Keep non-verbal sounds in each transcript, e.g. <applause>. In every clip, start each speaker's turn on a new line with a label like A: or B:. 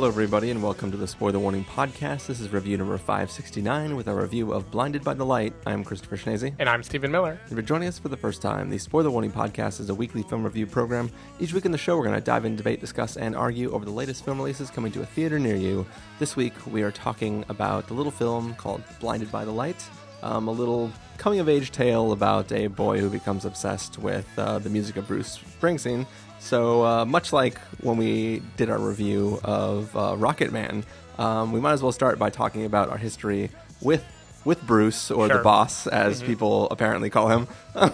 A: Hello, everybody, and welcome to the Spoiler Warning Podcast. This is review number 569 with our review of Blinded by the Light. I'm Christopher Schnese.
B: And I'm Stephen Miller.
A: If you're joining us for the first time, the Spoiler Warning Podcast is a weekly film review program. Each week in the show, we're going to dive in, debate, discuss, and argue over the latest film releases coming to a theater near you. This week, we are talking about the little film called Blinded by the Light, um, a little coming of age tale about a boy who becomes obsessed with uh, the music of Bruce Springsteen. So, uh, much like when we did our review of uh, Rocketman, um, we might as well start by talking about our history with with Bruce or the boss, as people apparently call him. <laughs>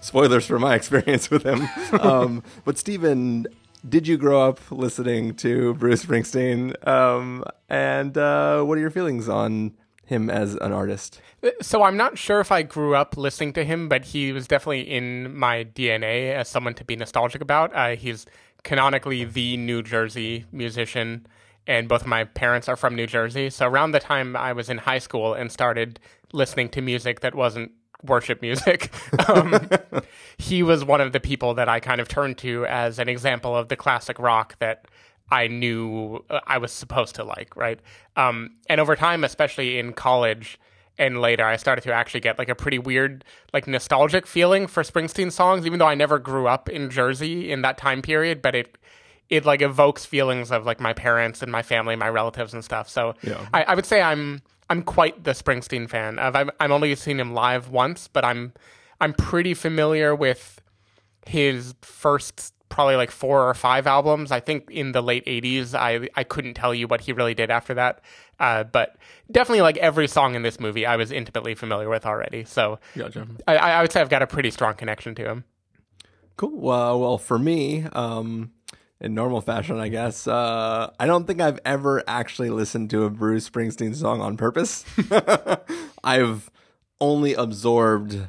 A: Spoilers for my experience with him. <laughs> Um, but Stephen, did you grow up listening to Bruce Springsteen? Um, and uh, what are your feelings on him as an artist?
B: So I'm not sure if I grew up listening to him, but he was definitely in my DNA as someone to be nostalgic about. Uh, he's canonically the New Jersey musician, and both of my parents are from New Jersey. So around the time I was in high school and started listening to music that wasn't worship music, <laughs> um, <laughs> he was one of the people that I kind of turned to as an example of the classic rock that I knew uh, I was supposed to like, right? Um, and over time, especially in college and later, I started to actually get like a pretty weird, like nostalgic feeling for Springsteen songs, even though I never grew up in Jersey in that time period, but it it like evokes feelings of like my parents and my family, my relatives and stuff. So
A: Yeah.
B: I, I would say I'm I'm quite the Springsteen fan. Of I've I'm only seen him live once, but I'm I'm pretty familiar with his first probably like four or five albums. I think in the late '80s, I I couldn't tell you what he really did after that. Uh, but definitely, like every song in this movie, I was intimately familiar with already. So
A: Gotcha.
B: I, I would say I've got a pretty strong connection to him.
A: Cool. Well, well, for me, um, in normal fashion, I guess, uh, I don't think I've ever actually listened to a Bruce Springsteen song on purpose. <laughs> I've only absorbed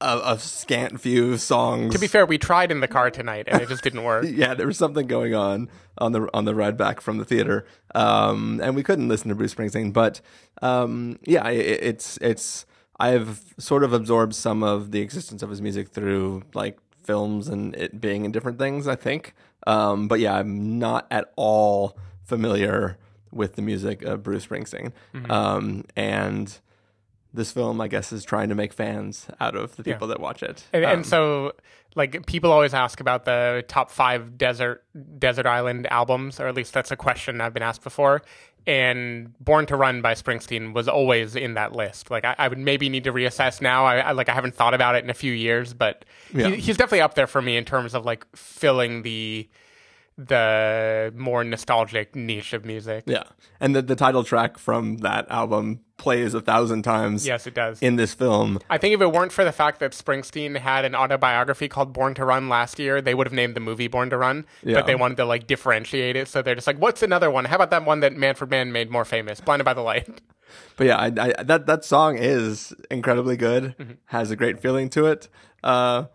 A: a, a scant few songs.
B: To be fair, we tried in the car tonight, and it just didn't work. <laughs>
A: yeah, there was something going on on the on the ride back from the theater, um, and we couldn't listen to Bruce Springsteen. But um, yeah, i it's it's I've sort of absorbed some of the existence of his music through like films and it being in different things. I think, um, but yeah, I'm not at all familiar with the music of Bruce Springsteen, um, and. This film, I guess, is trying to make fans out of the people that watch it.
B: And,
A: Um,
B: and so, like, people always ask about the top five desert desert island albums, or at least that's a question I've been asked before. And "Born to Run" by Springsteen was always in that list. Like, I, I would maybe need to reassess now. I, I like I haven't thought about it in a few years, but
A: Yeah.
B: he, he's definitely up there for me in terms of like filling the the more nostalgic niche of music.
A: Yeah, and the the title track from that album plays a thousand times.
B: Yes, it does.
A: in this film.
B: I think if it weren't for the fact that Springsteen had an autobiography called Born to Run last year, they would have named the movie Born to Run.
A: Yeah.
B: But they wanted to like differentiate it, so they're just like, "What's another one? How about that one that Manfred Mann made more famous, Blinded by the Light?" <laughs>
A: But yeah, I, I, that that song is incredibly good.
B: Mm-hmm.
A: Has a great feeling to it. Uh,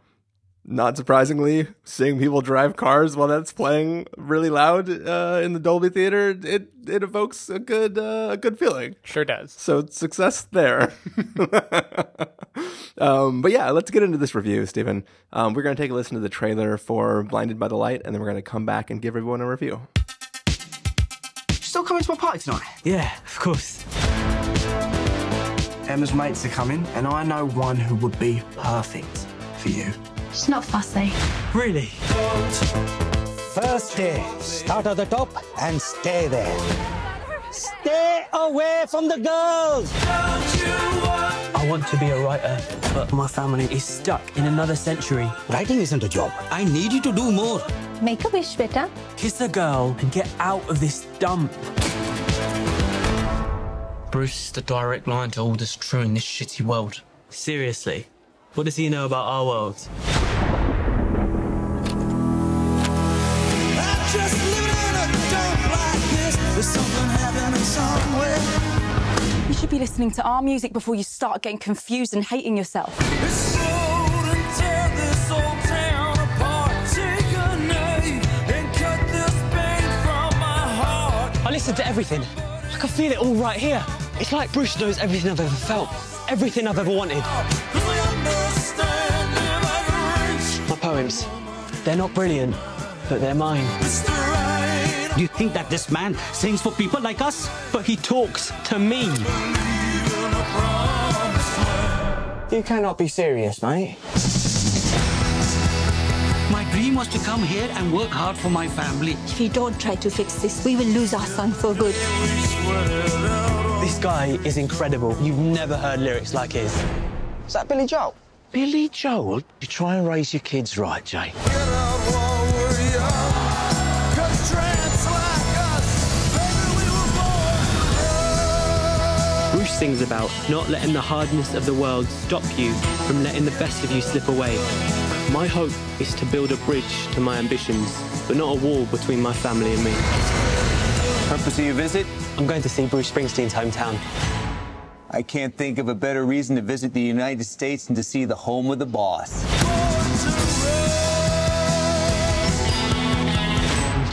A: not surprisingly, seeing people drive cars while that's playing really loud uh, in the Dolby Theater, it it evokes a good uh, a good feeling.
B: Sure does.
A: So success there. <laughs> um, but yeah, let's get into this review, Stephen. Um, we're going to take a listen to the trailer for Blinded by the Light, and then we're going to come back and give everyone a review.
C: Still coming to my party tonight?
D: Yeah, of course.
C: Emma's mates are coming, and I know one who would be perfect for you.
E: She's not fussy.
D: Really?
F: First day, start at the top and stay there. Stay away from the girls!
D: I want to be a writer, but my family is stuck in another century.
F: Writing isn't a job. I need you to do more.
E: Make a wish, bitte.
D: Kiss a girl and get out of this dump.
G: Bruce is the direct line to all that's true in this shitty world.
D: Seriously, what does he know about our world?
H: Should be listening to our music before you start getting confused and hating yourself.
D: I listened to everything. I can feel it all right here. It's like Bruce knows everything I've ever felt, everything I've ever wanted. My poems, they're not brilliant, but they're mine.
F: Do you think that this man sings for people like us?
D: But he talks to me.
C: You cannot be serious, mate.
F: My dream was to come here and work hard for my family.
E: If you don't try to fix this, we will lose our son for good.
D: This guy is incredible. You've never heard lyrics like his.
C: Is that Billy Joel?
F: Billy Joel, you try and raise your kids right, Jay.
D: Sings about not letting the hardness of the world stop you from letting the best of you slip away. My hope is to build a bridge to my ambitions, but not a wall between my family and me.
I: Purpose of your visit?
D: I'm going to see Bruce Springsteen's hometown.
I: I can't think of a better reason to visit the United States than to see the home of the boss.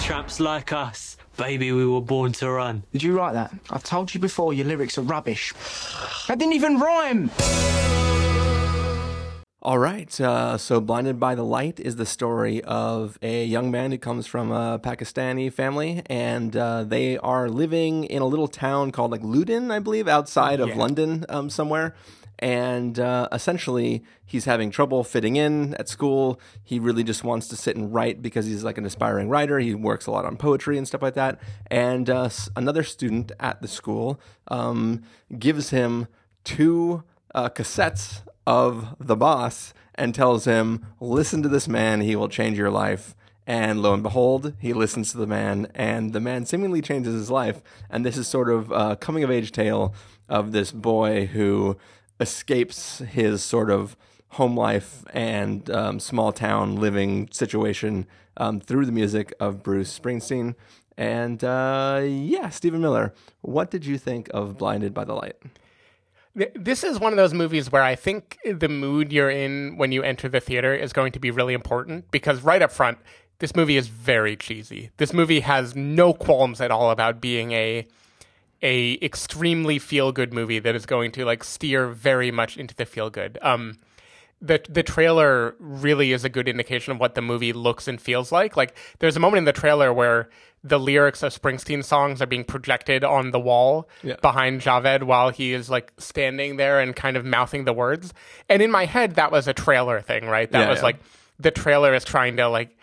D: Traps like us, baby, we were born to run.
C: Did you write that? I've told you before your lyrics are rubbish. That didn't even rhyme.
A: All right. Uh, so, Blinded by the Light is the story of a young man who comes from a Pakistani family, and uh, they are living in a little town called like Luton, I believe, outside of London um, somewhere. And uh, essentially, he's having trouble fitting in at school. He really just wants to sit and write because he's like an aspiring writer. He works a lot on poetry and stuff like that. And uh, another student at the school um, gives him two uh, cassettes of the boss and tells him, Listen to this man, he will change your life. And lo and behold, he listens to the man, and the man seemingly changes his life. And this is sort of a coming of age tale of this boy who escapes his sort of home life and um, small town living situation um, through the music of Bruce Springsteen. And uh, yeah, Stephen Miller, what did you think of Blinded by the Light?
B: This is one of those movies where I think the mood you're in when you enter the theater is going to be really important because right up front, this movie is very cheesy. This movie has no qualms at all about being a a extremely feel good movie that is going to like steer very much into the feel good. Um, the the trailer really is a good indication of what the movie looks and feels like. Like there's a moment in the trailer where the lyrics of Springsteen songs are being projected on the wall
A: Yeah.
B: behind Javed while he is like standing there and kind of mouthing the words. And in my head that was a trailer thing, right? That
A: Yeah,
B: was
A: yeah.
B: like the trailer is trying to like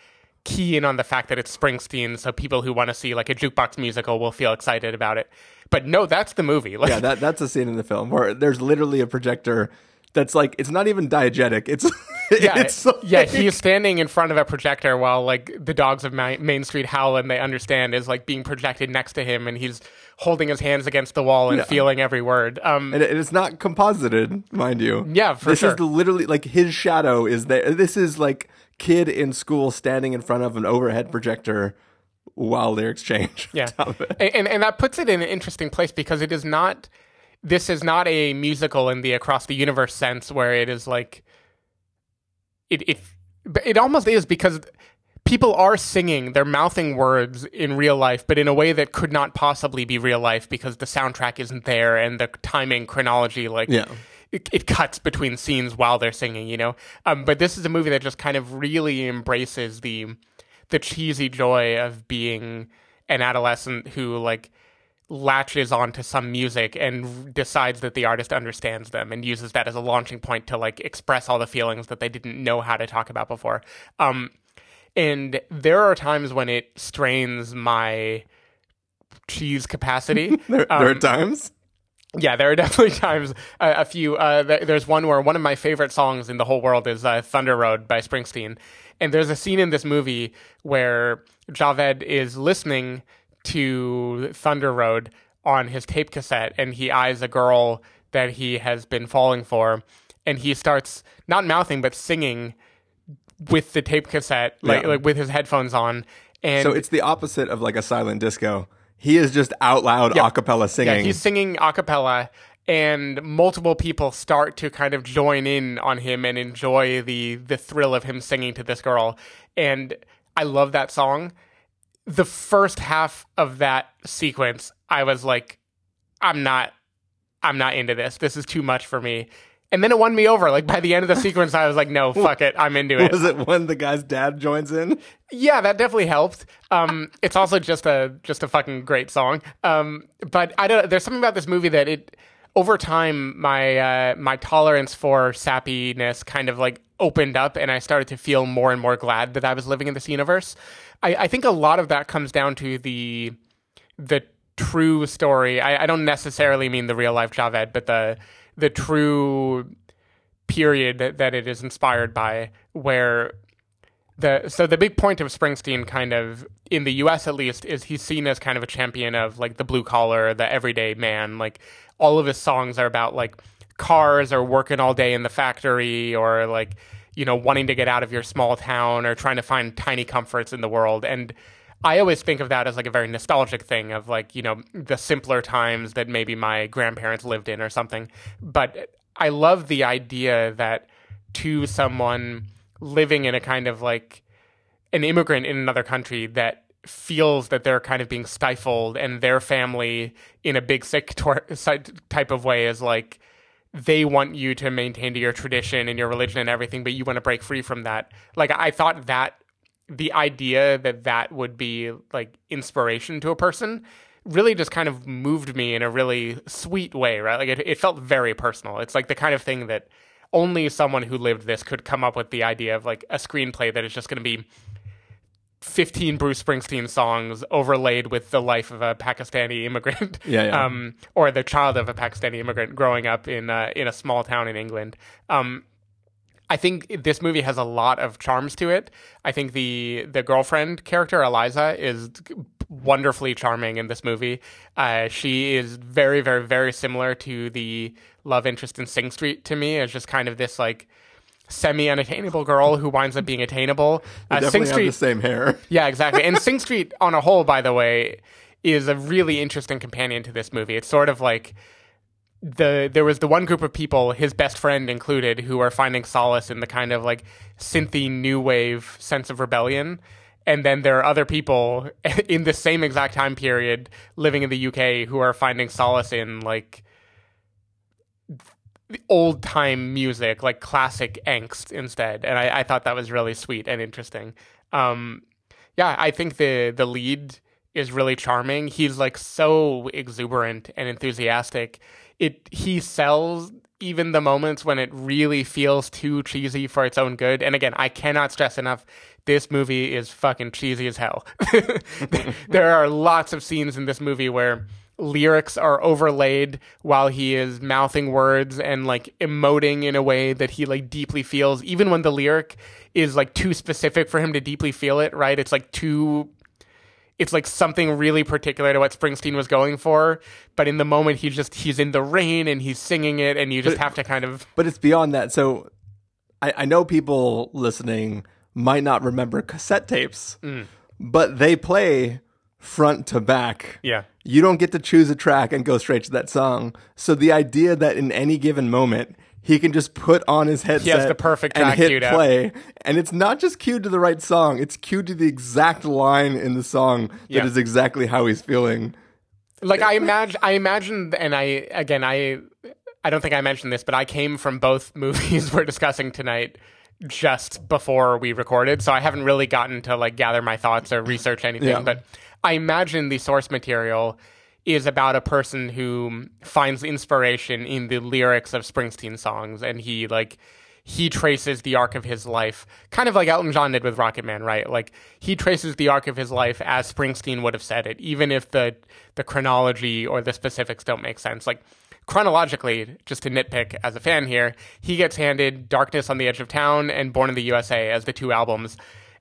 B: key in on the fact that it's Springsteen so people who want to see like a jukebox musical will feel excited about it. But no, that's the movie. Like
A: yeah, that that's a scene in the film where there's literally a projector that's like it's not even diegetic. It's <laughs>
B: yeah,
A: it's like-
B: yeah, he is standing in front of a projector while like the dogs of Ma- Main Street howl and they understand is like being projected next to him, and he's holding his hands against the wall and
A: Yeah.
B: feeling every word. Um,
A: and it- it's not composited, mind you.
B: Yeah, for
A: this
B: sure.
A: is literally like his shadow is there. This is like kid in school standing in front of an overhead projector while lyrics change.
B: yeah, <laughs>
A: Top of it.
B: and, and and that puts it in an interesting place because it is not. This is not a musical in the across the universe sense where it is like. It it it almost is because people are singing, they're mouthing words in real life, but in a way that could not possibly be real life because the soundtrack isn't there and the timing chronology like
A: Yeah.
B: it, it cuts between scenes while they're singing, you know. Um, but this is a movie that just kind of really embraces the the cheesy joy of being an adolescent who like latches onto some music and decides that the artist understands them and uses that as a launching point to like express all the feelings that they didn't know how to talk about before. Um, and there are times when it strains my cheese capacity. <laughs>
A: There, there are
B: Um,
A: times.
B: yeah, there are <laughs> definitely times. Uh, a few. Uh, th- there's one where one of my favorite songs in the whole world is uh, "Thunder Road" by Springsteen, and there's a scene in this movie where Javed is listening to "Thunder Road" on his tape cassette, and he eyes a girl that he has been falling for, and he starts not mouthing but singing with the tape cassette, like
A: Yeah.
B: like with his headphones on, and
A: So it's the opposite of like a silent disco. He is just out loud
B: Yeah.
A: a cappella singing.
B: Yeah, he's singing a cappella, and multiple people start to kind of join in on him and enjoy the the thrill of him singing to this girl. And I love that song. The first half of that sequence, I was like, I'm not I'm not into this. This is too much for me. and then it won me over. Like by the end of the sequence, I was like, no, <laughs> fuck it, I'm into it.
A: Was it when the guy's dad joins in?
B: Yeah, that definitely helped. Um, it's also just a just a fucking great song. Um, but I don't. There's something about this movie that it over time my uh, my tolerance for sappiness kind of like opened up, and I started to feel more and more glad that I was living in this universe. I, I think a lot of that comes down to the the true story. I, I don't necessarily mean the real life Javed, but the the true period that, that it is inspired by, where the so the big point of Springsteen, kind of in the U.S. at least, is he's seen as kind of a champion of like the blue collar, the everyday man. Like all of his songs are about like cars or working all day in the factory or like you know wanting to get out of your small town or trying to find tiny comforts in the world and I always think of that as like a very nostalgic thing of like, you know, the simpler times that maybe my grandparents lived in or something. But I love the idea that to someone living in a kind of like an immigrant in another country that feels that they're kind of being stifled and their family in a big sick type of way is like they want you to maintain to your tradition and your religion and everything but you want to break free from that like i thought that the idea that that would be like inspiration to a person really just kind of moved me in a really sweet way, right? Like it, it felt very personal. It's like the kind of thing that only someone who lived this could come up with the idea of like a screenplay that is just going to be 15 Bruce Springsteen songs overlaid with the life of a Pakistani immigrant, <laughs>
A: yeah, yeah.
B: Um, or the child of a Pakistani immigrant growing up in uh, in a small town in England. Um, I think this movie has a lot of charms to it. I think the the girlfriend character Eliza is wonderfully charming in this movie. Uh, she is very, very, very similar to the love interest in Sing Street to me. As just kind of this like semi unattainable girl who winds up being attainable. <laughs>
A: Uh, Sing Street, the same hair. <laughs>
B: Yeah, exactly. And Sing Street on a whole, by the way, is a really interesting companion to this movie. It's sort of like the there was the one group of people, his best friend included, who are finding solace in the kind of like synthy new wave sense of rebellion. And then there are other people <laughs> in the same exact time period living in the UK who are finding solace in like old time music, like classic angst instead. And I, I thought that was really sweet and interesting. Um, yeah, I think the the lead is really charming. He's like so exuberant and enthusiastic it he sells even the moments when it really feels too cheesy for its own good. And again, I cannot stress enough this movie is fucking cheesy as hell. <laughs> there are lots of scenes in this movie where lyrics are overlaid while he is mouthing words and like emoting in a way that he like deeply feels even when the lyric is like too specific for him to deeply feel it right it's like too it's like something really particular to what Springsteen was going for. But in the moment, he's just he's in the rain and he's singing it, and you just
A: but,
B: have to kind of.
A: But it's beyond that. So I, I know people listening might not remember cassette tapes, mm. but they play front to back.
B: Yeah.
A: You don't get to choose a track and go straight to that song. So the idea that in any given moment he can just put on his headset
B: he has the perfect
A: and hit play.
B: Up.
A: And it's not just cued to the right song, it's cued to the exact line in the song that yeah. is exactly how he's feeling.
B: Like I imagine I imagine and I again I I don't think I mentioned this, but I came from both <laughs> movies we're discussing tonight just before we recorded, so I haven't really gotten to like gather my thoughts or research anything, yeah. but I imagine the source material is about a person who finds inspiration in the lyrics of Springsteen songs and he like he traces the arc of his life, kind of like Elton John did with Rocketman, right? Like he traces the arc of his life as Springsteen would have said it, even if the the chronology or the specifics don't make sense. Like chronologically, just to nitpick as a fan here, he gets handed Darkness on the Edge of Town and Born in the USA as the two albums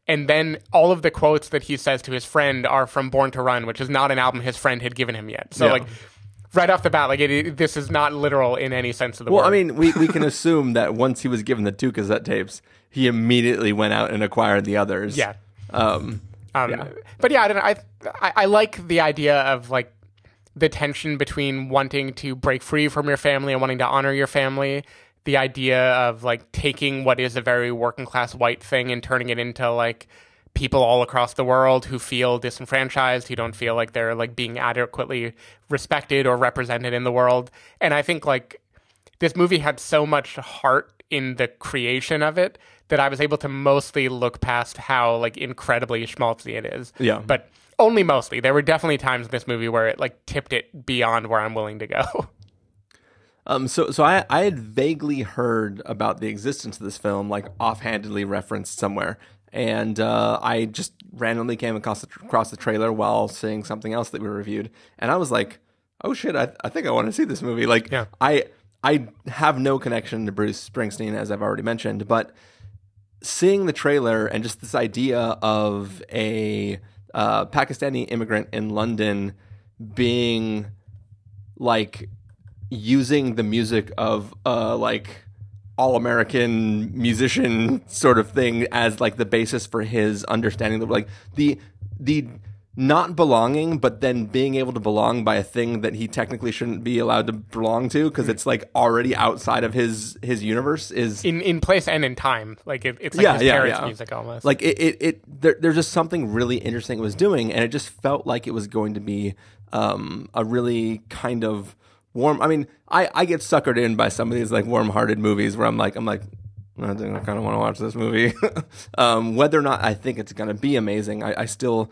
B: and then all of the quotes that he says to his friend are from Born to Run, which is not an album his friend had given him yet. So yeah. like right off the bat, like it, it, this is not literal in any sense of the
A: well,
B: word.
A: Well, I mean, we we can assume that once he was given the two cassette tapes, he immediately went out and acquired the others.
B: Yeah.
A: Um,
B: um yeah. But yeah, I don't know. I, I I like the idea of like the tension between wanting to break free from your family and wanting to honor your family the idea of like taking what is a very working class white thing and turning it into like people all across the world who feel disenfranchised, who don't feel like they're like being adequately respected or represented in the world. And I think like this movie had so much heart in the creation of it that I was able to mostly look past how like incredibly schmaltzy it is.
A: Yeah.
B: But only mostly. There were definitely times in this movie where it like tipped it beyond where I'm willing to go. <laughs>
A: Um, so, so I, I had vaguely heard about the existence of this film, like offhandedly referenced somewhere, and uh, I just randomly came across the, across the trailer while seeing something else that we reviewed, and I was like, "Oh shit! I, I think I want to see this movie." Like,
B: Yeah.
A: I I have no connection to Bruce Springsteen, as I've already mentioned, but seeing the trailer and just this idea of a uh, Pakistani immigrant in London being like using the music of uh like all American musician sort of thing as like the basis for his understanding of like the the not belonging but then being able to belong by a thing that he technically shouldn't be allowed to belong to because it's like already outside of his his universe is
B: in in place and in time. Like it, it's like
A: yeah,
B: his
A: yeah,
B: parents'
A: yeah.
B: music almost.
A: Like it, it, it there, there's just something really interesting it was doing, and it just felt like it was going to be um, a really kind of warm. I mean, I, I get suckered in by some of these like warm-hearted movies where I'm like, I'm like, I think I kind of want to watch this movie. <laughs> um, whether or not I think it's going to be amazing, I, I still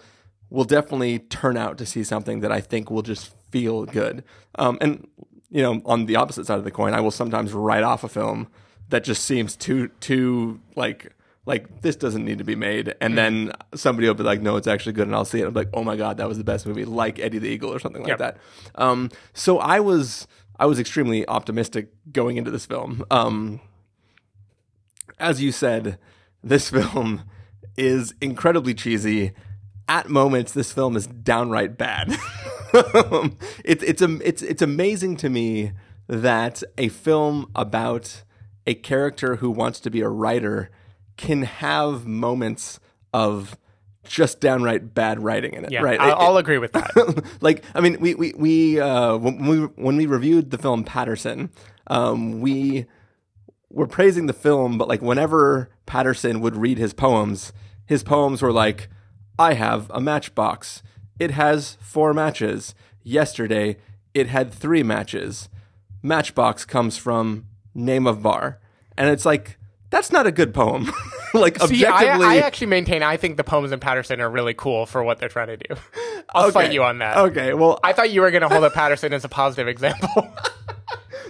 A: will definitely turn out to see something that I think will just feel good. Um, and you know, on the opposite side of the coin, I will sometimes write off a film that just seems too too like like this doesn't need to be made, and then somebody will be like, "No, it's actually good," and I'll see it. I'm like, "Oh my god, that was the best movie!" Like Eddie the Eagle or something like
B: Yep.
A: that. Um, so I was I was extremely optimistic going into this film. Um, as you said, this <laughs> film is incredibly cheesy. At moments, this film is downright bad. <laughs> it's it's it's it's amazing to me that a film about a character who wants to be a writer can have moments of just downright bad writing in it.
B: yeah,
A: right?
B: I,
A: It-
B: I'll agree with that. <laughs>
A: like I mean, we we we uh, when we when we reviewed the film Paterson, um, we were praising the film, but like whenever Paterson would read his poems, his poems were like, "I have a matchbox. It has four matches. Yesterday, it had three matches. Matchbox comes from name of bar," and it's like that's not a good poem. <laughs> like
B: See, I,
A: objectively,
B: I actually maintain I think the poems in Paterson are really cool for what they're trying to do. I'll fight you on that.
A: Okay, well,
B: I thought you were going to hold up Paterson as a positive example. <laughs>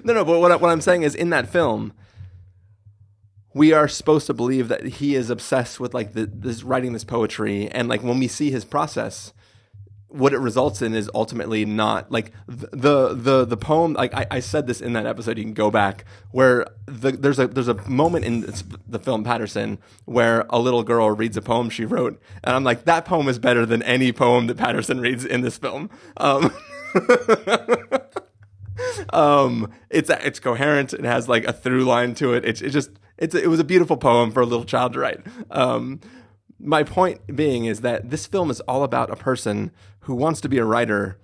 A: No, no, but what, what I'm saying is in that film, we are supposed to believe that he is obsessed with like the, this writing this poetry, and like when we see his process, what it results in is ultimately not like the the the poem. Like I, I said this in that episode, you can go back where the, there's a there's a moment in the film Paterson where a little girl reads a poem she wrote, and I'm like that poem is better than any poem that Paterson reads in this film. Um, <laughs> um it's it's coherent it has like a through line to it it's it just it's it was a beautiful poem for a little child to write um my point being is that this film is all about a person who wants to be a writer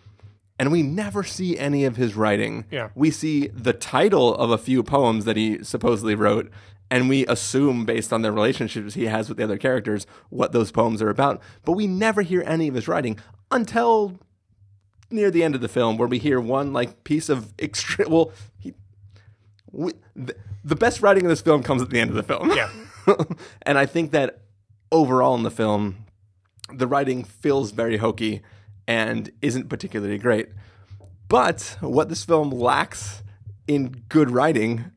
A: and we never see any of his writing
B: Yeah.
A: we see the title of a few poems that he supposedly wrote and we assume based on the relationships he has with the other characters what those poems are about but we never hear any of his writing until near the end of the film where we hear one like piece of extreme well he we, the, the best writing of this film comes at the end of the film
B: Yeah. <laughs>
A: and i think that overall in the film the writing feels very hokey and isn't particularly great but what this film lacks in good writing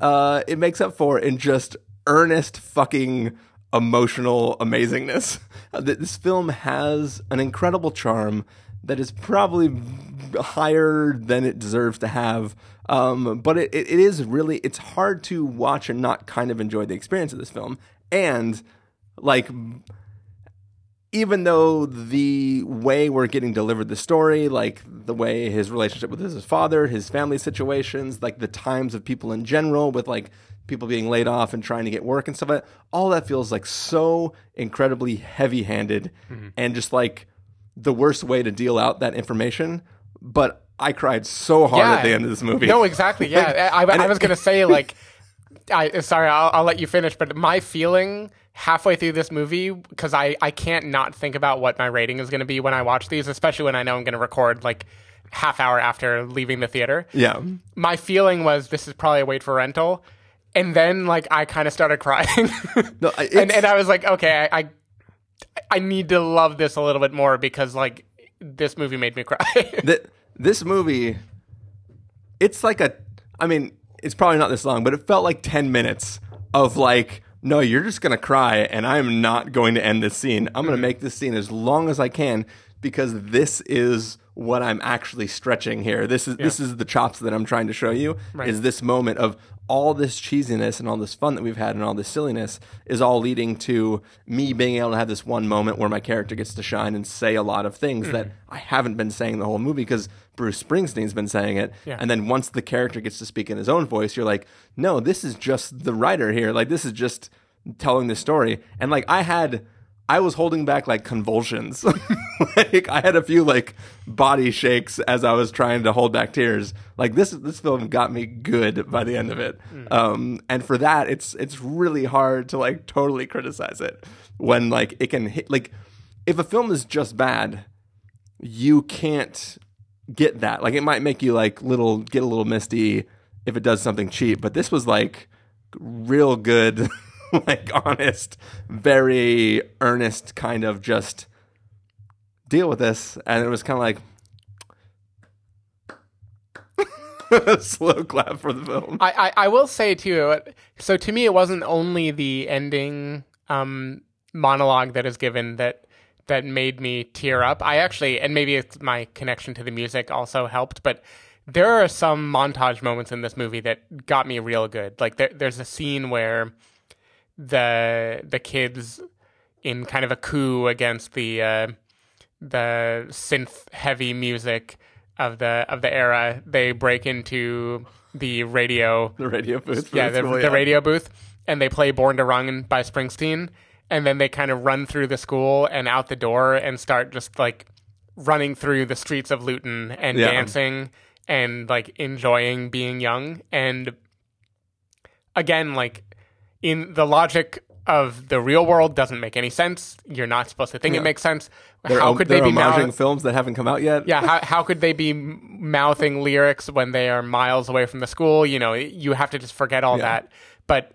A: uh, it makes up for in just earnest fucking emotional amazingness. <laughs> This film has an incredible charm that is probably higher than it deserves to have. Um, but it it is really it's hard to watch and not kind of enjoy the experience of this film. And like even though the way we're getting delivered the story, like the way his relationship with his father, his family situations, like the times of people in general, with like people being laid off and trying to get work and stuff like that, all that feels like so incredibly heavy handed mm-hmm. and just like the worst way to deal out that information. But I cried so hard at the end of this movie.
B: No, exactly. Yeah, <laughs> I, I, I was gonna say like, <laughs> I sorry, I'll, I'll let you finish. But my feeling halfway through this movie because I I can't not think about what my rating is gonna be when I watch these, especially when I know I'm gonna record like half hour after leaving the theater.
A: Yeah.
B: My feeling was this is probably a wait for rental. And then like I kind of started crying.
A: No, <laughs>
B: and and I was like, okay, I, I I need to love this a little bit more because like this movie made me cry. <laughs>
A: Th- this movie, it's like a. I mean, it's probably not this long, but it felt like ten minutes of like, no, you're just gonna cry, and I'm not going to end this scene. I'm gonna mm-hmm. make this scene as long as I can because this is what I'm actually stretching here. This is this is the chops that I'm trying to show you.
B: Right.
A: Is this moment of all this cheesiness and all this fun that we've had and all this silliness is all leading to me being able to have this one moment where my character gets to shine and say a lot of things that mm. I haven't been saying the whole movie because Bruce Springsteen's been saying it.
B: Yeah.
A: And then once the character gets to speak in his own voice, you're like, no, this is just the writer here. Like this is just telling the story. And like I had I was holding back like convulsions. <laughs> like I had a few like body shakes as I was trying to hold back tears. Like this this film got me good by the end of it. Um and for that it's it's really hard to like totally criticize it when like it can hit like if a film is just bad, you can't get that. Like it might make you like little get a little misty if it does something cheap, but this was like real good, <laughs> <laughs> like honest, very earnest kind of just deal with this. And it was kind of like <laughs> slow clap for the film.
B: I, I, I will say too. So to me, it wasn't only the ending um, monologue that is given that that made me tear up. I actually, and maybe it's my connection to the music also helped, but there are some montage moments in this movie that got me real good. Like there, there's a scene where the the kids in kind of a coup against the uh, the synth heavy music of the of the era, they break into the radio
A: The radio booth.
B: yeah,
A: the
B: the, the radio booth, and they play "Born to Run" by Springsteen, and then they kind of run through the school and out the door and start just like running through the streets of Luton and
A: Yeah.
B: dancing and like enjoying being young. And again, like in the logic of the real world doesn't make any sense. You're not supposed to think
A: Yeah.
B: it makes sense.
A: They're,
B: how could they be
A: mouthing films that haven't come out yet?
B: yeah, how how could they be mouthing lyrics when they are miles away from the school? You know, you have to just forget all
A: Yeah.
B: that. But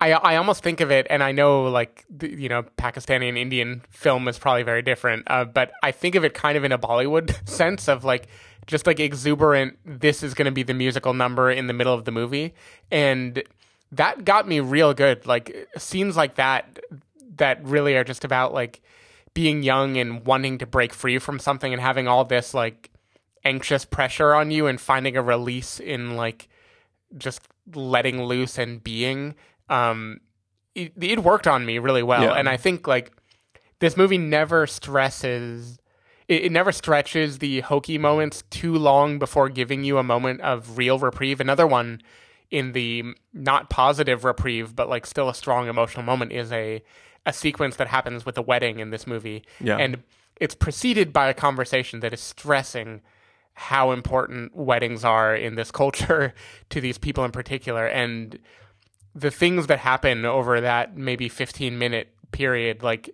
B: I I almost think of it, and I know like you know Pakistani and Indian film is probably very different, uh, but I think of it kind of in a Bollywood <laughs> sense of like just like exuberant. This is going to be the musical number in the middle of the movie, and that got me real good. Like scenes like that that really are just about like being young and wanting to break free from something and having all this like anxious pressure on you and finding a release in like just letting loose and being um it, it worked on me really well
A: Yeah.
B: and i think like this movie never stresses it, it never stretches the hokey moments too long before giving you a moment of real reprieve another one in the not positive reprieve but like still a strong emotional moment is a a sequence that happens with a wedding in this movie
A: Yeah.
B: and it's preceded by a conversation that is stressing how important weddings are in this culture <laughs> to these people in particular and the things that happen over that maybe 15 minute period like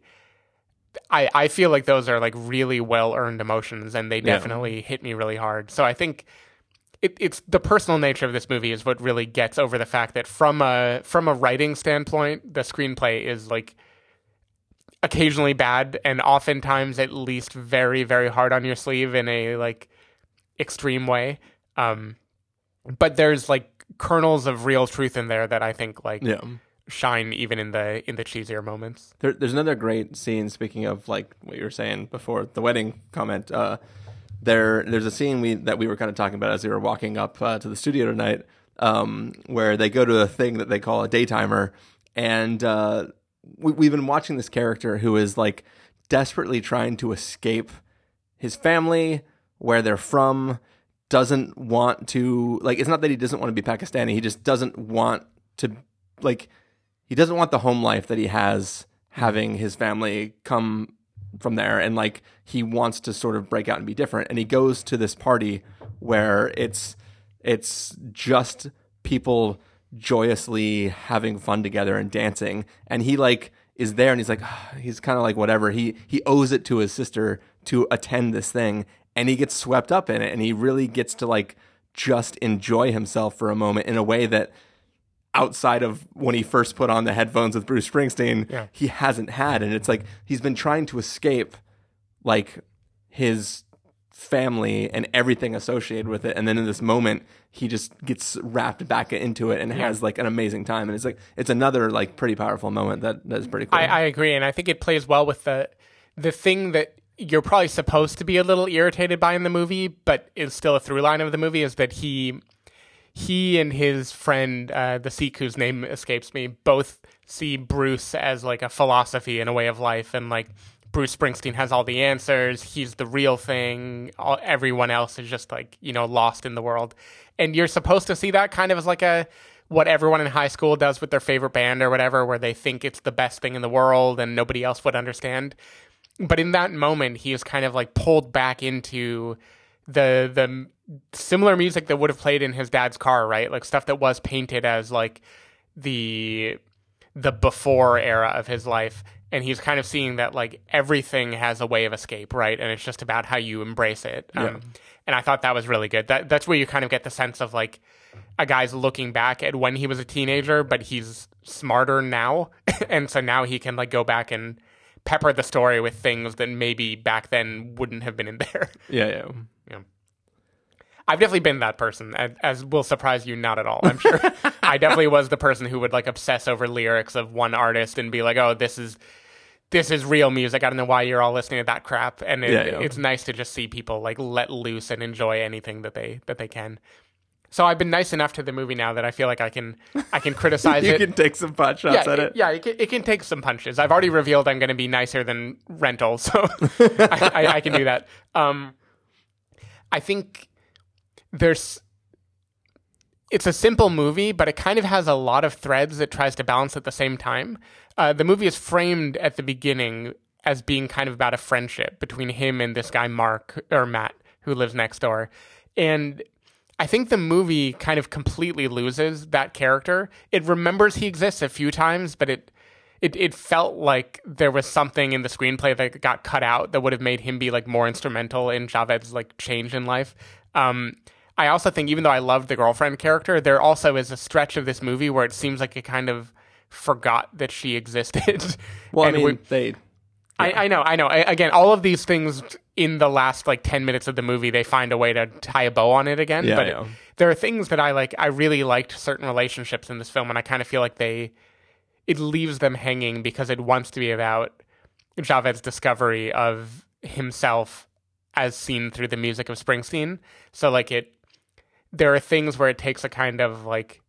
B: I, I feel like those are like really well earned emotions and they
A: Yeah.
B: definitely hit me really hard so i think it, it's the personal nature of this movie is what really gets over the fact that from a from a writing standpoint the screenplay is like occasionally bad and oftentimes at least very very hard on your sleeve in a like extreme way um but there's like kernels of real truth in there that i think like
A: Yeah.
B: shine even in the in the cheesier moments
A: There, there's another great scene. Speaking of like what you were saying before the wedding comment, uh, there there's a scene we that we were kind of talking about as we were walking up uh, to the studio tonight, um, where they go to a thing that they call a daytimer, and uh, we, we've been watching this character who is like desperately trying to escape his family, where they're from, doesn't want to like. It's not that he doesn't want to be Pakistani. He just doesn't want to like he doesn't want the home life that he has having his family come from there and like he wants to sort of break out and be different. And he goes to this party where it's it's just people joyously having fun together and dancing. And he like is there and he's like ah, he's kind of like whatever. He he owes it to his sister to attend this thing and he gets swept up in it and he really gets to like just enjoy himself for a moment in a way that outside of when he first put on the headphones with Bruce Springsteen,
B: Yeah.
A: he hasn't had. And it's like he's been trying to escape like his family and everything associated with it. And then in this moment, he just gets wrapped back into it and has like an amazing time. And it's like it's another like pretty powerful moment that that is pretty cool.
B: I, I agree, and I think it plays well with the the thing that you're probably supposed to be a little irritated by in the movie, but is still a through line of the movie is that he he and his friend, uh, the Sikh whose name escapes me, both see Bruce as like a philosophy and a way of life, and like Bruce Springsteen has all the answers. He's the real thing. All, everyone else is just like you know lost in the world, and you're supposed to see that kind of as like a what everyone in high school does with their favorite band or whatever, where they think it's the best thing in the world and nobody else would understand. But in that moment, he is kind of like pulled back into the the similar music that would have played in his dad's car, right? Like stuff that was painted as like the the before era of his life and he's kind of seeing that like everything has a way of escape, right? And it's just about how you embrace it. Um, and I thought that was really good. That that's where you kind of get the sense of like a guy's looking back at when he was a teenager, but he's smarter now, <laughs> and so now he can like go back and pepper the story with things that maybe back then wouldn't have been in there.
A: yeah, yeah.
B: Yeah. I've definitely been that person, as, as will surprise you not at all. I'm sure <laughs> I definitely was the person who would like obsess over lyrics of one artist and be like, "Oh, this is this is real music. I don't know why you're all listening to that crap." And it,
A: Yeah, yeah.
B: it's nice to just see people like let loose and enjoy anything that they that they can. So I've been nice enough to the movie now that I feel like I can I can criticize <laughs>
A: you
B: it.
A: can take some pot shots
B: yeah,
A: at it.
B: yeah, it can, it can take some punches. I've already revealed I'm going to be nicer than rental, so <laughs> I, I, I can do that. Um, I think there's it's a simple movie, but it kind of has a lot of threads that tries to balance at the same time. Uh, the movie is framed at the beginning as being kind of about a friendship between him and this guy Mark or Matt who lives next door, and I think the movie kind of completely loses that character. It remembers he exists a few times, but it it it felt like there was something in the screenplay that got cut out that would have made him be like more instrumental in Javed's like change in life. Um, I also think even though I loved the girlfriend character, there also is a stretch of this movie where it seems like it kind of forgot that she existed. <laughs>
A: Well,
B: And
A: I
B: we-
A: mean, they
B: I, I know, I know. I, again, all of these things in the last like ten minutes of the movie, they find a way to tie a bow on it again.
A: Yeah,
B: but
A: yeah.
B: there are things that I like. I really liked certain relationships in this film, and I kind of feel like they it leaves them hanging because it wants to be about Javed's discovery of himself as seen through the music of Springsteen. So like it, there are things where it takes a kind of like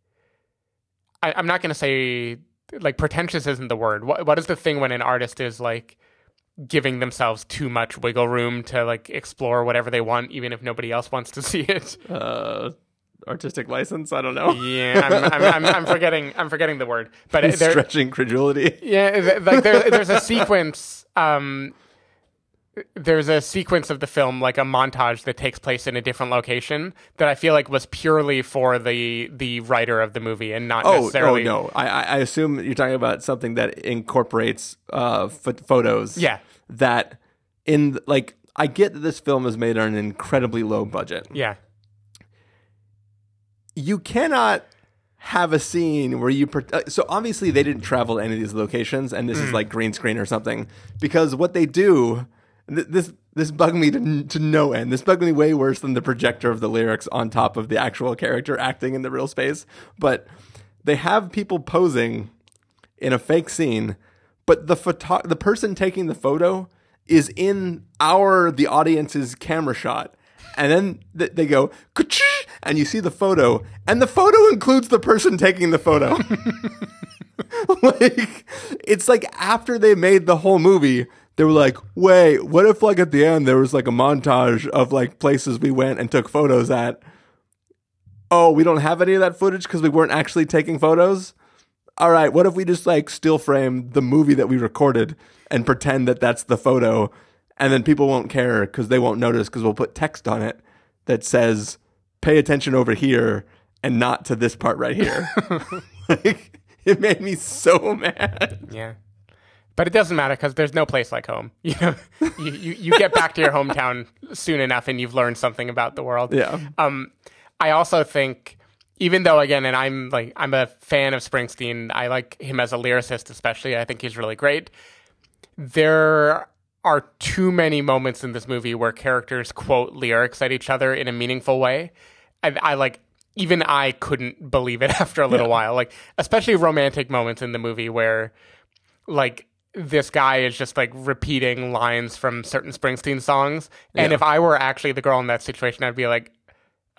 B: I, I'm not going to say like pretentious isn't the word. What what is the thing when an artist is like giving themselves too much wiggle room to like explore whatever they want, even if nobody else wants to <laughs> see it?
A: uh, artistic license. I don't know.
B: Yeah, I'm, I'm, I'm, I'm forgetting. I'm forgetting the word, but <laughs> there,
A: Stretching credulity.
B: yeah, like there, there's a sequence. Um, there's a sequence of the film, like a montage that takes place in a different location that I feel like was purely for the the writer of the movie and not
A: Oh, oh no! I, I assume you're talking about something that incorporates uh, ph- photos.
B: Yeah.
A: That in like I get that this film is made on an incredibly low budget.
B: Yeah.
A: You cannot have a scene where you uh, so obviously they didn't travel to any of these locations and this is like green screen or something because what they do th- this this bugged me to, to no end. This bugged me way worse than the projector of the lyrics on top of the actual character acting in the real space. But they have people posing in a fake scene but the photo- the person taking the photo is in our the audience's camera shot. And then th- they go and you see the photo and the photo includes the person taking the photo. <laughs> Like it's like after they made the whole movie they were like wait what if like at the end there was like a montage of like places we went and took photos at? Oh we don't have any of that footage because we weren't actually taking photos? All right what if we just like still frame the movie that we recorded and pretend that that's the photo and then people won't care because they won't notice because we'll put text on it that says pay attention over here and not to this part right here <laughs> like it made me so <laughs> mad.
B: Yeah. But it doesn't matter because there's no place like home. <laughs> You know, you, you, you get back to your hometown soon enough, and you've learned something about the world.
A: Yeah.
B: Um, I also think, even though again, and I'm like I'm a fan of Springsteen. I like him as a lyricist, especially. I think he's really great. There are too many moments in this movie where characters quote lyrics at each other in a meaningful way. And I like even I couldn't believe it <laughs> after a little while. Like especially romantic moments in the movie where like this guy is just like repeating lines from certain Springsteen songs. And
A: Yeah.
B: if I were actually the girl in that situation, I'd be like,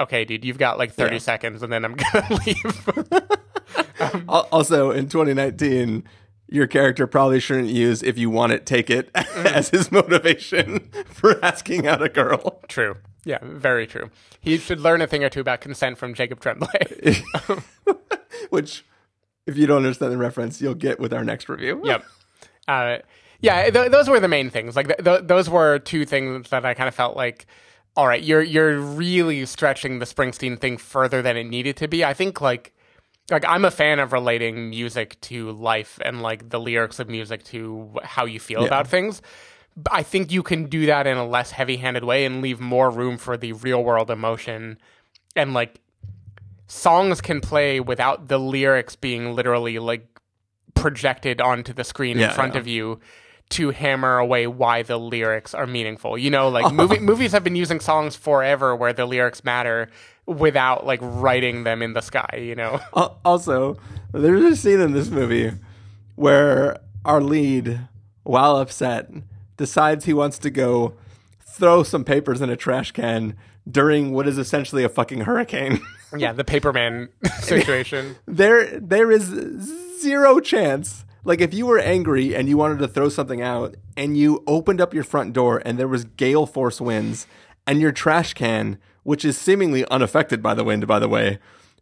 B: okay, dude, you've got like 30
A: Yeah.
B: seconds and then I'm <laughs> going to leave. <laughs>
A: Um, Al- Also, in 2019, your character probably shouldn't use "if you want it, take it" <laughs> mm-hmm. as his motivation for asking out a girl.
B: true. Yeah, very true. He should learn a thing or two about consent from Jacob Tremblay.
A: Which, if you don't understand the reference, you'll get with our next review.
B: yep. Uh, yeah, th- those were the main things. Like th- th- those were two things that I kind of felt like, all right, you're you're really stretching the Springsteen thing further than it needed to be. I think like like I'm a fan of relating music to life and like the lyrics of music to how you feel
A: Yeah.
B: about things. But I think you can do that in a less heavy-handed way and leave more room for the real-world emotion and like songs can play without the lyrics being literally like projected onto the screen
A: Yeah,
B: in front
A: yeah.
B: of you to hammer away why the lyrics are meaningful. You know, like movie, <laughs> movies have been using songs forever where the lyrics matter without like writing them in the sky, you know. <laughs>
A: Al- Also, there's a scene in this movie where our lead, while upset, decides he wants to go throw some papers in a trash can during what is essentially a fucking hurricane. <laughs>
B: yeah, the paperman situation.
A: there there is zero chance. Like if you were angry and you wanted to throw something out and you opened up your front door and there was gale force winds and your trash can which is seemingly unaffected by the wind by the way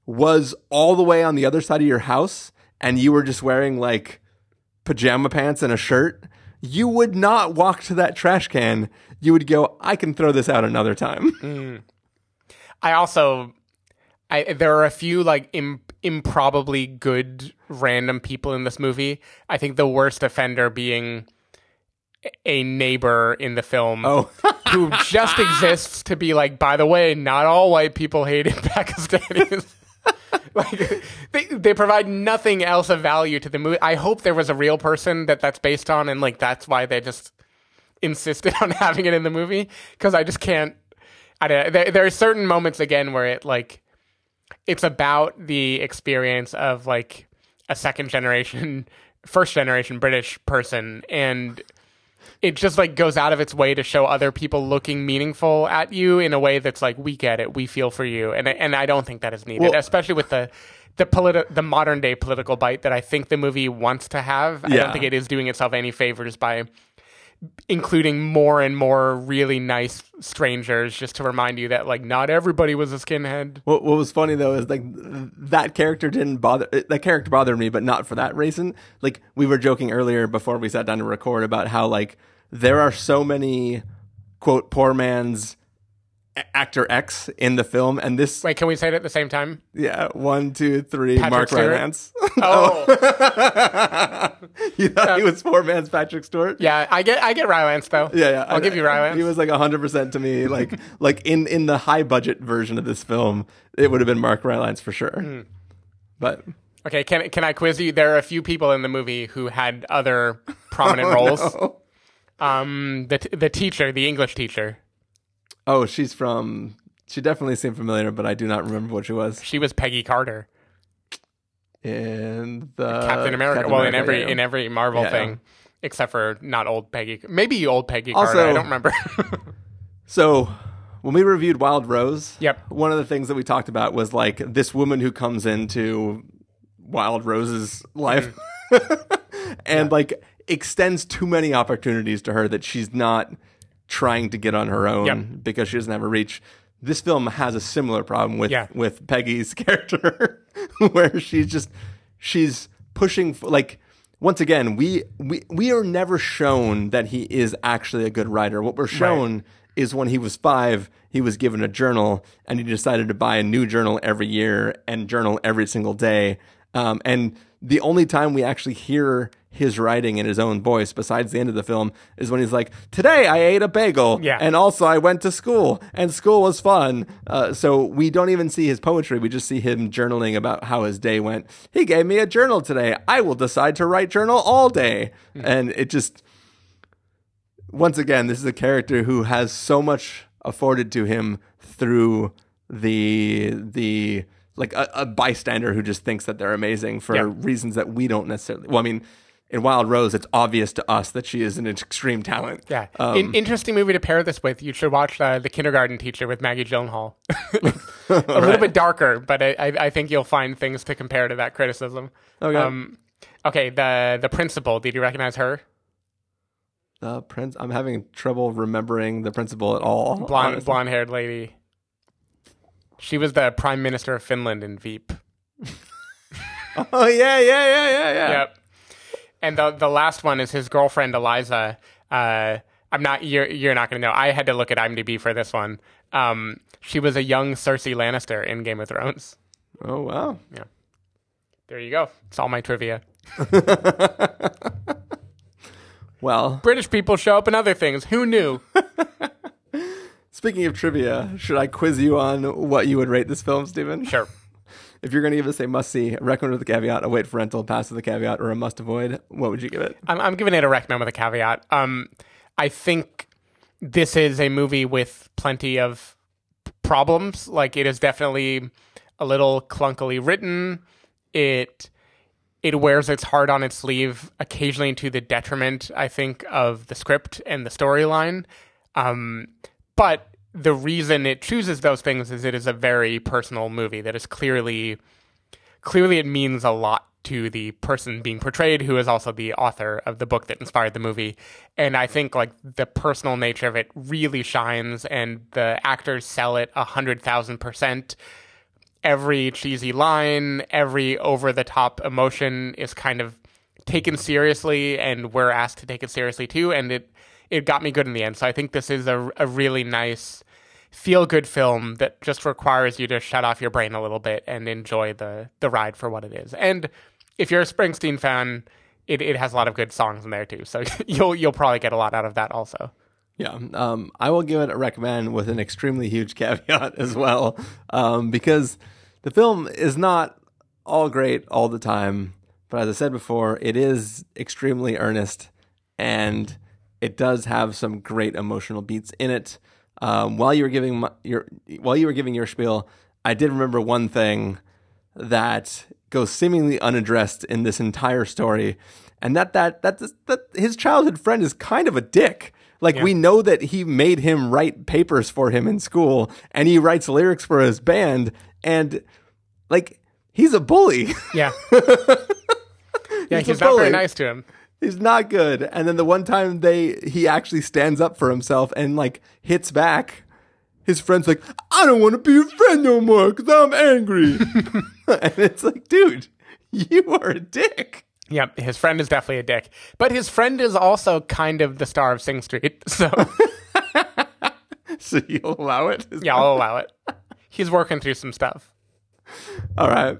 A: was all the way on the other side of your house and you were just wearing like pajama pants and a shirt you would not walk to that trash can. You would go i can throw this out another time. Mm.
B: I also I there are a few like Im- improbably good random people in this movie. I think the worst offender being a neighbor in the film
A: Oh. <laughs>
B: who just exists to be like, by the way, not all white people hated <laughs> Pakistanis. <laughs> like they they provide nothing else of value to the movie. I hope there was a real person that that's based on, and like that's why they just insisted on having it in the movie because I just can't. I don't, there, there are certain moments again where it like it's about the experience of like a second generation, <laughs> first generation British person, and it just like goes out of its way to show other people looking meaningful at you in a way that's like we get it, we feel for you, and I- and I don't think that is needed,
A: Well-
B: especially with the. The politi- the modern day political bite that I think the movie wants to have. I don't think it is doing itself any favors by including more and more really nice strangers just to remind you that like not everybody was a skinhead.
A: What, what was funny though is like that character didn't bother. That character bothered me, but not for that reason. Like we were joking earlier before we sat down to record about how like there are so many quote poor man's actor X in the film, and this
B: Wait, can we say it at the same time?
A: yeah one two three
B: Patrick
A: Mark
B: Stewart?
A: Rylance. <laughs>
B: Oh, <laughs>
A: you thought he was poor man's Patrick Stewart?
B: yeah, I get I get Rylance though.
A: Yeah, yeah.
B: I'll
A: I-
B: give you Rylance.
A: He was like hundred percent to me. Like, <laughs> like in in the high budget version of this film, it would have been Mark Rylance for sure.
B: Hmm.
A: But
B: Okay, can can I quiz you? There are a few people in the movie who had other prominent roles.
A: Oh,
B: Um, the t- the teacher, the English teacher,
A: oh, she's from. She definitely seemed familiar, but I do not remember what she was
B: she was Peggy Carter,
A: in the
B: Captain America.
A: Captain
B: well, in every
A: yeah.
B: in every Marvel
A: Yeah,
B: thing,
A: yeah.
B: except for not old Peggy. Maybe old Peggy
A: Also-
B: Carter. I don't remember. <laughs>
A: So when we reviewed Wild Rose,
B: Yep.
A: one of the things that we talked about was like this woman who comes into Wild Rose's life mm. <laughs> and like extends too many opportunities to her that she's not trying to get on her own
B: Yep.
A: because she doesn't have a reach. This film has a similar problem with
B: Yeah.
A: with Peggy's <laughs> character, where she's just she's pushing f- like once again we we we are never shown that he is actually a good writer. What we're shown is when he was five, he was given a journal and he decided to buy a new journal every year and journal every single day. Um, and the only time we actually hear his writing in his own voice, besides the end of the film, is when he's like, "Today I ate a bagel,
B: Yeah.
A: and also I went to school, and school was fun." Uh, so we don't even see his poetry; we just see him journaling about how his day went. He gave me a journal today. I will decide to write journal all day, and it just once again, this is a character who has so much afforded to him through the the like a, a bystander who just thinks that they're amazing for
B: Yeah.
A: reasons that we don't necessarily. Well, I mean, in Wild Rose, it's obvious to us that she is an extreme talent.
B: Yeah,
A: Um,
B: In- interesting movie to pair this with. You should watch uh, The Kindergarten Teacher with Maggie Gyllenhaal. <laughs> a little bit darker, but I, I, I think you'll find things to compare to that criticism.
A: Okay.
B: Um, okay. The the principal. Did you recognize her?
A: the prince. I'm having trouble remembering the principal at all.
B: Blonde, blonde haired lady. She was the prime minister of Finland in Veep. <laughs>
A: Oh yeah, yeah, yeah, yeah, yeah.
B: Yep. And the the last one is his girlfriend Eliza. Uh, I'm not you're you're not gonna know. I had to look at IMDb for this one. Um, she was a young Cersei Lannister in Game of Thrones.
A: Oh wow.
B: Yeah. There you go. It's all my trivia. <laughs>
A: Well,
B: British people show up in other things. Who knew? <laughs>
A: speaking of trivia, should I quiz you on what you would rate this film, Stephen?
B: Sure.
A: If you're going to give us a must see, a recommend with a caveat, a wait for rental, pass with a caveat, or a must avoid, what would you give it?
B: I'm, I'm giving it a recommend with a caveat. Um, I think this is a movie with plenty of problems. Like it is definitely a little clunkily written. It it wears its heart on its sleeve, occasionally to the detriment, I think, of the script and the storyline. Um, but the reason it chooses those things is it is a very personal movie that is clearly clearly it means a lot to the person being portrayed who is also the author of the book that inspired the movie. And i think like the personal nature of it really shines and the actors sell it a hundred thousand percent. Every cheesy line every over the top emotion is kind of taken seriously and we're asked to take it seriously too. And it it got me good in the end so i think this is a, a really nice feel good film that just requires you to shut off your brain a little bit and enjoy the the ride for what it is. And if you're a Springsteen fan, it, it has a lot of good songs in there too. So <laughs> you'll you'll probably get a lot out of that also.
A: Yeah, um, I will give it a recommend with an extremely huge <laughs> caveat as well, um, because the film is not all great all the time. But as I said before, it is extremely earnest, and it does have some great emotional beats in it. Um, while you were giving my, your while you were giving your spiel, I did remember one thing that goes seemingly unaddressed in this entire story, and that that that that his childhood friend is kind of a dick. Like we know that he made him write papers for him in school, and he writes lyrics for his band, and like he's a bully.
B: Yeah. <laughs> yeah,
A: He's
B: he's, not very nice to him.
A: He's not good. And then the one time they he actually stands up for himself and like hits back, his friend's like, "I don't want to be a friend no more because I'm angry." <laughs> <laughs> and it's like, dude, you are a dick.
B: Yeah, his friend is definitely a dick. But his friend is also kind of the star of Sing Street. <laughs> So
A: So you'll allow it? Is
B: yeah, I'll allow it. He's working through some stuff.
A: All right.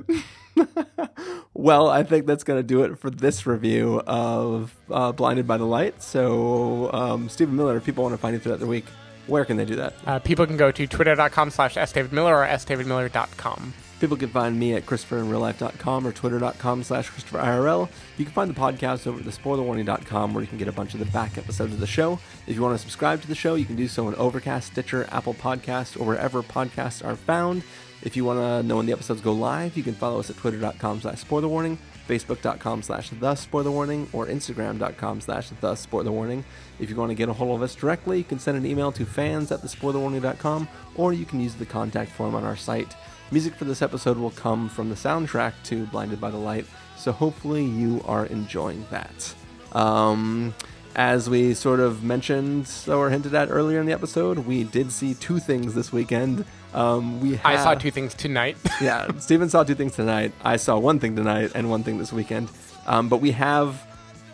A: <laughs> well, I think that's going to do it for this review of uh, Blinded by the Light. So, um, Stephen Miller, if people want to find you throughout the week, where can they do that?
B: Uh, people can go to twitter.com slash sdavidmiller or sdavidmiller.com.
A: People can find me at ChristopherInRealLife.com or Twitter.com slash ChristopherIRL. You can find the podcast over at TheSpoilerWarning.com where you can get a bunch of the back episodes of the show. If you want to subscribe to the show, you can do so on Overcast, Stitcher, Apple Podcasts, or wherever podcasts are found. If you want to know when the episodes go live, you can follow us at Twitter.com slash SpoilerWarning, Facebook.com slash The SpoilerWarning, or Instagram.com slash The SpoilerWarning. If you want to get a hold of us directly, you can send an email to fans at TheSpoilerWarning.com, or you can use the contact form on our site. Music for this episode will come from the soundtrack to Blinded by the Light, so hopefully you are enjoying that. Um, as we sort of mentioned or hinted at earlier in the episode, we did see two things this weekend. Um, we
B: I saw two things tonight. <laughs>
A: yeah, Stephen saw two things tonight. I saw one thing tonight and one thing this weekend. Um, but we have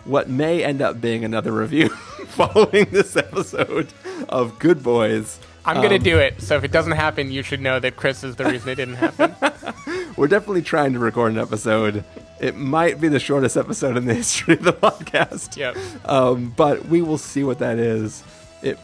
A: what may end up being another review <laughs> following this episode of Good Boys.
B: I'm going to
A: Um,
B: do it. So if it doesn't happen, you should know that Chris is the reason it didn't happen. <laughs>
A: We're definitely trying to record an episode It might be the shortest episode in the history of the podcast.
B: Yep.
A: Um, but we will see what that is. It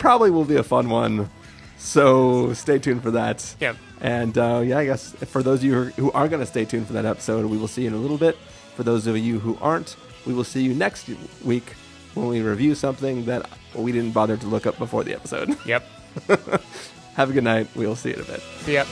A: probably will be a fun one. So stay tuned for that.
B: Yep.
A: And uh, yeah, I guess for those of you who are going to stay tuned for that episode, we will see you in a little bit. For those of you who aren't, we will see you next week when we review something that we didn't bother to look up before the episode.
B: Yep. <laughs>
A: Have a good night. We'll see you in a bit.
B: Yep.